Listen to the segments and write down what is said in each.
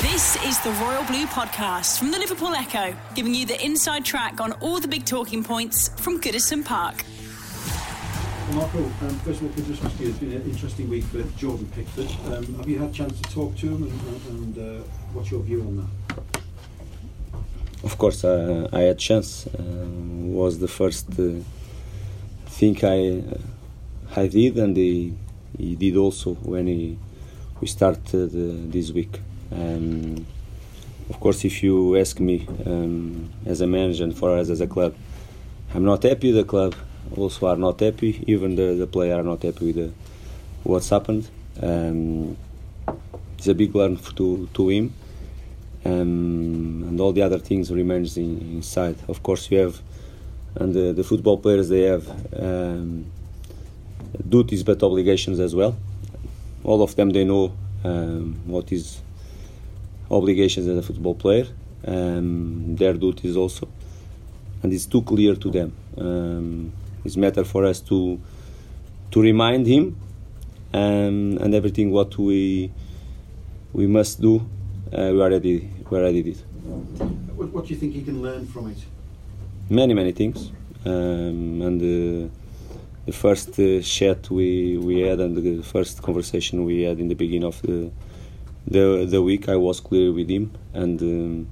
This is the Royal Blue Podcast from the Liverpool Echo, giving you the inside track on all the big talking points from Goodison Park. Marco, um, first of all, could I just ask you, it's been an interesting week for Jordan Pickford. Um, have you had a chance to talk to him and, and uh, what's your view on that? Of course, uh, I had chance. Uh, was the first uh, thing I uh, I did, and he, he did also when he we started uh, this week. Um, of course, if you ask me um, as a manager and for us as a club, I'm not happy. The club also are not happy. Even the, the player are not happy with the, what's happened. Um, it's a big learn to to him, um, and all the other things remains in, inside. Of course, you have, and the, the football players they have um, duties but obligations as well. All of them they know um, what is obligations as a football player, um, their duties also, and it's too clear to them. Um, it's matter for us to to remind him um, and everything what we we must do. Uh, we already we already did. What, what, do you think he can learn from it? Many many things, um, and. Uh, the first uh, chat we, we had and the first conversation we had in the beginning of the the, the week, I was clear with him, and um,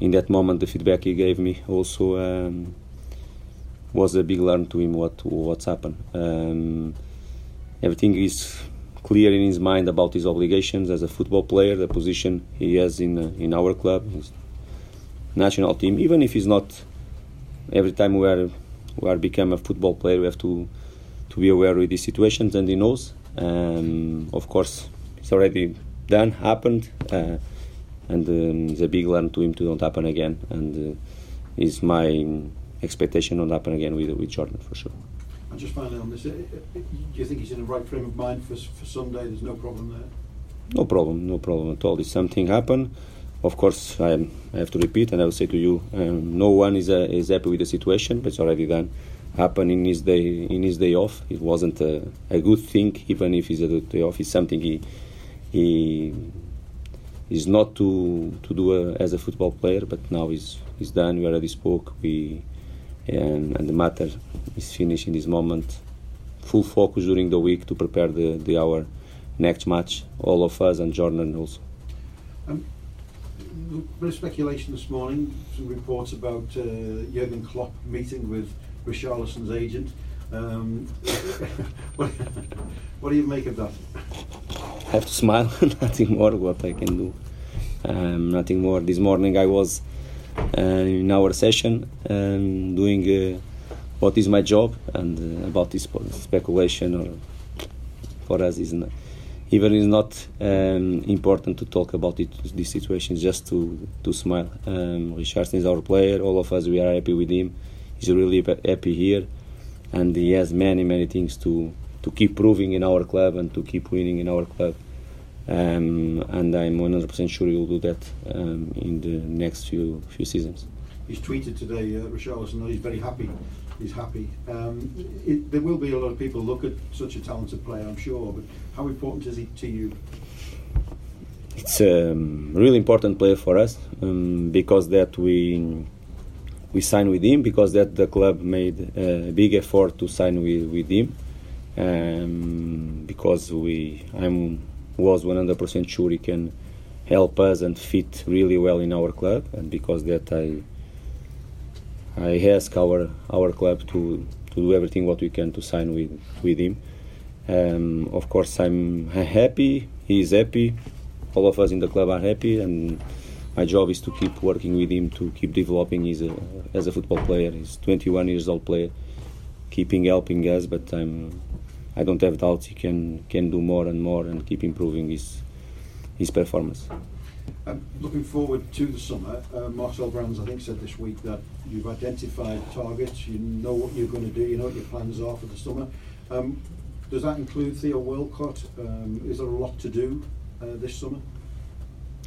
in that moment, the feedback he gave me also um, was a big learn to him what what's happened. Um, everything is clear in his mind about his obligations as a football player, the position he has in uh, in our club, his national team. Even if he's not, every time we are we are become a football player, we have to to be aware of these situations, and he knows. Um, of course, it's already done, happened, uh, and um, it's a big learn to him to don't happen again. And uh, is my expectation not happen again with with Jordan for sure. And just finally on this, uh, do you think he's in the right frame of mind for for Sunday? There's no problem there. No problem, no problem at all. If something happen, of course I, I have to repeat, and I will say to you, um, no one is uh, is happy with the situation, but it's already done. Happened in his day in his day off. It wasn't a, a good thing, even if it's a day off. It's something he he is not to to do a, as a football player, but now he's he's done. We already spoke. We and, and the matter is finished in this moment. Full focus during the week to prepare the, the our next match. All of us and Jordan also. Um, bit of speculation this morning. Some reports about uh, Jurgen Klopp meeting with Richarlison's agent. Um, what, what do you make of that? I have to smile. nothing more. What I can do. Um, nothing more. This morning I was uh, in our session um, doing uh, what is my job and uh, about this speculation or for us is even is not um, important to talk about it, this situation just to to smile. Um, Richarlison is our player. All of us we are happy with him. He's really happy here, and he has many many things to to keep proving in our club and to keep winning in our club. Um, and I'm 100% sure he'll do that um, in the next few few seasons. He's tweeted today, uh, Richarlison, that he's very happy. He's happy. Um, it, there will be a lot of people look at such a talented player, I'm sure. But how important is he to you? It's a um, really important player for us um, because that we we signed with him because that the club made a big effort to sign with, with him um, because we I'm was 100% sure he can help us and fit really well in our club and because that I I ask our our club to to do everything what we can to sign with with him. Um, of course I'm happy he is happy all of us in the club are happy and my job is to keep working with him to keep developing. As a football player he's 21 years old player keeping helping us but I'm I don't have doubts he can can do more and more and keep improving his his performance. Um, looking forward to the summer, uh, Marcel Brands, I think, said this week that you've identified targets, you know what you're going to do, you know what your plans are for the summer. Um, does that include Theo Walcott? Um, is there a lot to do uh, this summer?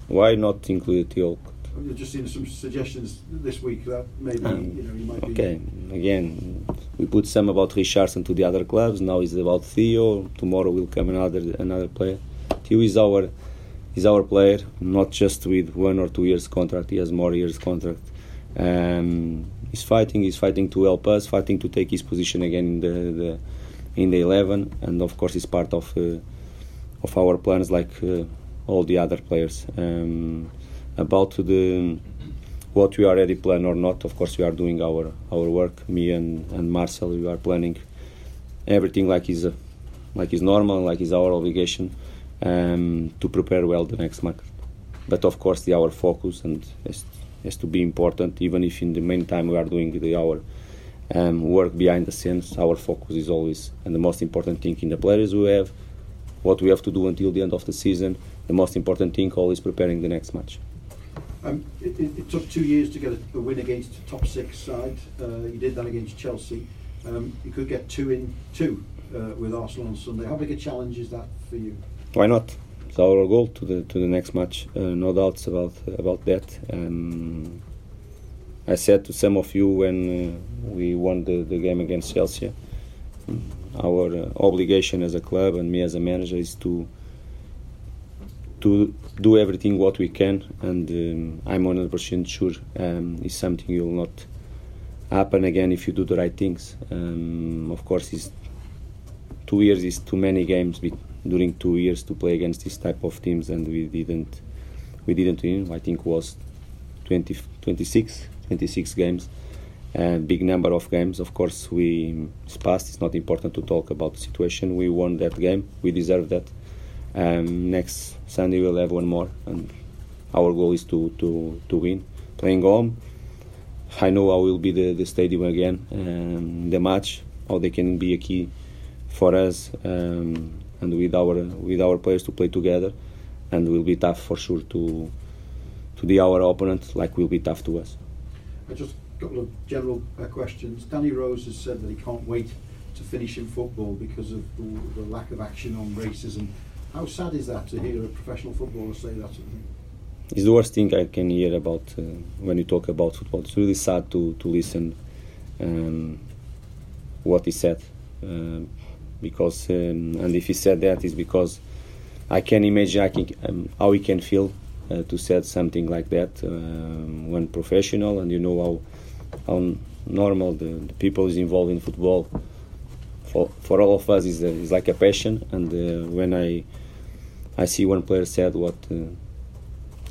Why not include Theo? You've just seen some suggestions this week that maybe um, you know you might okay. be. again, we put some about Richarlison to the other clubs. Now it's about Theo. Tomorrow will come another another player. Theo is our is our player, not just with one or two years contract. He has more years contract. Um, he's fighting. He's fighting to help us, fighting to take his position again in the, the in the eleven, and of course, he's part of uh, of our plans like uh, all the other players. Um, about the what we already plan or not, of course, we are doing our our work. Me and and Marcel, we are planning everything like is like is normal, like is our obligation um, to prepare well the next market. But of course, the our focus and has, has to be important, even if in the meantime we are doing the our um, work behind the scenes. Our focus is always and the most important thing in the players we have, what we have to do until the end of the season. The most important thing always preparing the next match. Um, it, it, it, took two years to get a, a win against a top six side. Uh, you did that against Chelsea. Um, you could get two in two uh, with Arsenal on Sunday. How big a challenge is that for you? why not? It's our goal to the to the next match. Uh, no doubts about about that. Um, I said to some of you when uh, we won the, the game against Chelsea, our uh, obligation as a club and me as a manager is to to do everything what we can, and um, I'm 100% sure um, it's something will not happen again if you do the right things. Um, of course, it's two years is too many games during two years to play against this type of teams, and we didn't we didn't win. I think was 20, 26, 26 games, a big number of games. Of course, we it's past. It's not important to talk about the situation. We won that game. We deserve that. Um, next Sunday we'll have one more, and our goal is to to to win. Playing home, I know I will be the, the stadium again. Um, the match, how they can be a key for us. Um, and with our with our players to play together, and will be tough for sure to to the our opponent, like will be tough to us. I just a couple of general uh, questions. Danny Rose has said that he can't wait to finish in football because of the, the lack of action on racism. How sad is that to hear a professional footballer say that? It's the worst thing I can hear about uh, when you talk about football. It's really sad to to listen um, what he said. Uh, because um, and if he said that is because I can imagine I can, um, how he can feel uh, to say something like that um, when professional and you know how how normal the, the, people is involved in football for for all of us is, is like a passion and uh, when I I see one player said what uh,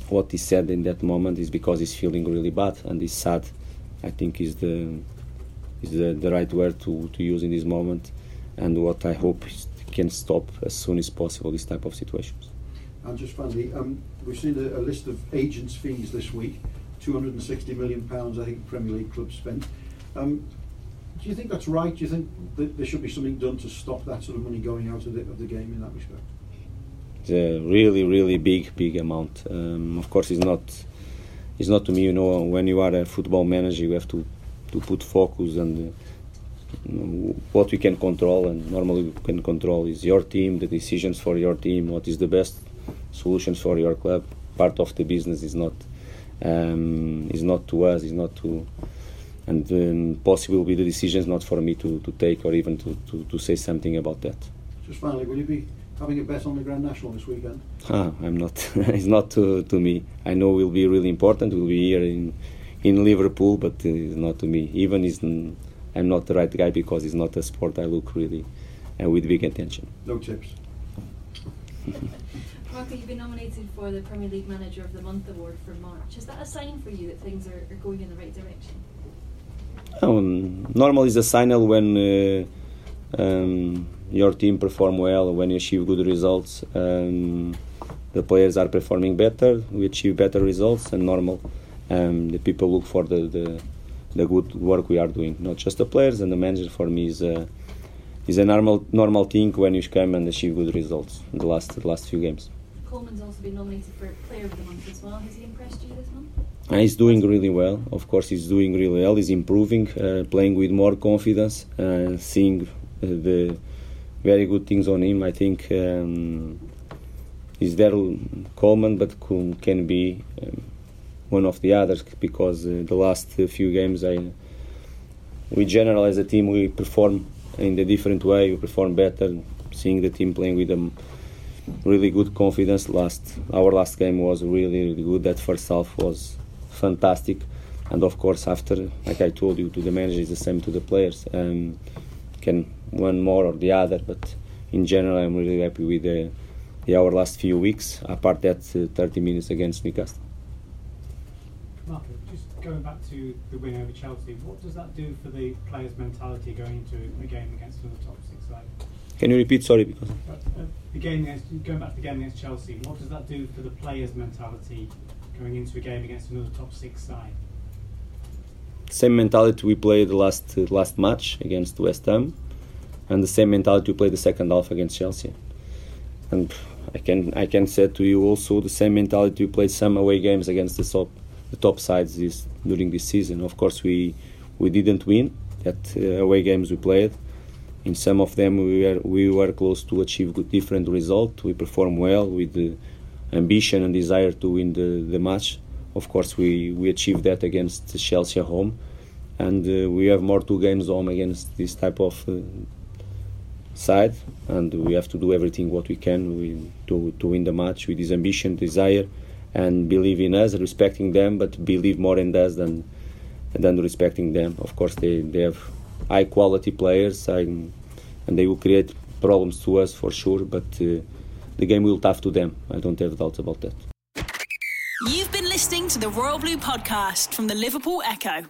what he said in that moment is because he's feeling really bad and he's sad I think is the is the, the right word to, to use in this moment and what I hope can stop as soon as possible this type of situations. And just finally, um, we've seen a, a, list of agents' fees this week, 260 million pounds. I think Premier League clubs spent. Um, do you think that's right? Do you think that there should be something done to stop that sort of money going out of the, of the game in that respect? It's a really, really big, big amount. Um, of course, it's not. It's not to me. You know, when you are a football manager, you have to to put focus and. Uh, what we can control and normally we can control is your team the decisions for your team what is the best solutions for your club part of the business is not um, is not to us is not to and um, possibly be the decisions not for me to, to take or even to, to, to say something about that just finally will you be having a bet on the Grand National this weekend ah, I'm not it's not to, to me I know will be really important we'll be here in in Liverpool but it's not to me even is I'm not the right guy because it's not a sport I look really uh, with big attention. No tips. Marco, you've been nominated for the Premier League Manager of the Month award for March. Is that a sign for you that things are, are going in the right direction? Um, normally, it's a signal when uh, um, your team perform well, when you achieve good results. Um, the players are performing better, we achieve better results, and normal. Um, the people look for the, the the good work we are doing. Not just the players and the manager. For me, is a is a normal normal thing when you come and achieve good results in the last the last few games. Coleman's also been nominated for Player of the Month as well. Has he impressed you this month? Uh, he's doing really well. Of course, he's doing really well. He's improving, uh, playing with more confidence, uh, seeing uh, the very good things on him. I think um, he's very Coleman, but can be um, one of the others because uh, the last few games, I we general as a team we perform in a different way. We perform better. Seeing the team playing with them really good confidence. Last our last game was really really good. That first half was fantastic, and of course after, like I told you, to the manager is the same to the players. Um, can one more or the other, but in general I'm really happy with the, the our last few weeks. Apart that uh, 30 minutes against Newcastle. Marco, just going back to the win over Chelsea, what does that do for the players' mentality going into a game against another top six side? Can you repeat? Sorry, because uh, the game against going back to the game against Chelsea. What does that do for the players' mentality going into a game against another top six side? Same mentality we played the last uh, last match against West Ham, and the same mentality we played the second half against Chelsea. And I can I can say to you also the same mentality we played some away games against the top the top sides this during this season. Of course we we didn't win at uh, away games we played in some of them we were we were close to achieve good different result. We performed well with the ambition and desire to win the, the match. Of course, we, we achieved that against Chelsea home, and uh, we have more two games home against this type of uh, side, and we have to do everything what we can we, to to win the match with this ambition, desire, and believe in us, respecting them, but believe more in us than than respecting them. Of course, they, they have high quality players and, and they will create problems to us for sure but uh, the game will tough to them. I don't have doubts about that listening to the Royal Blue podcast from the Liverpool Echo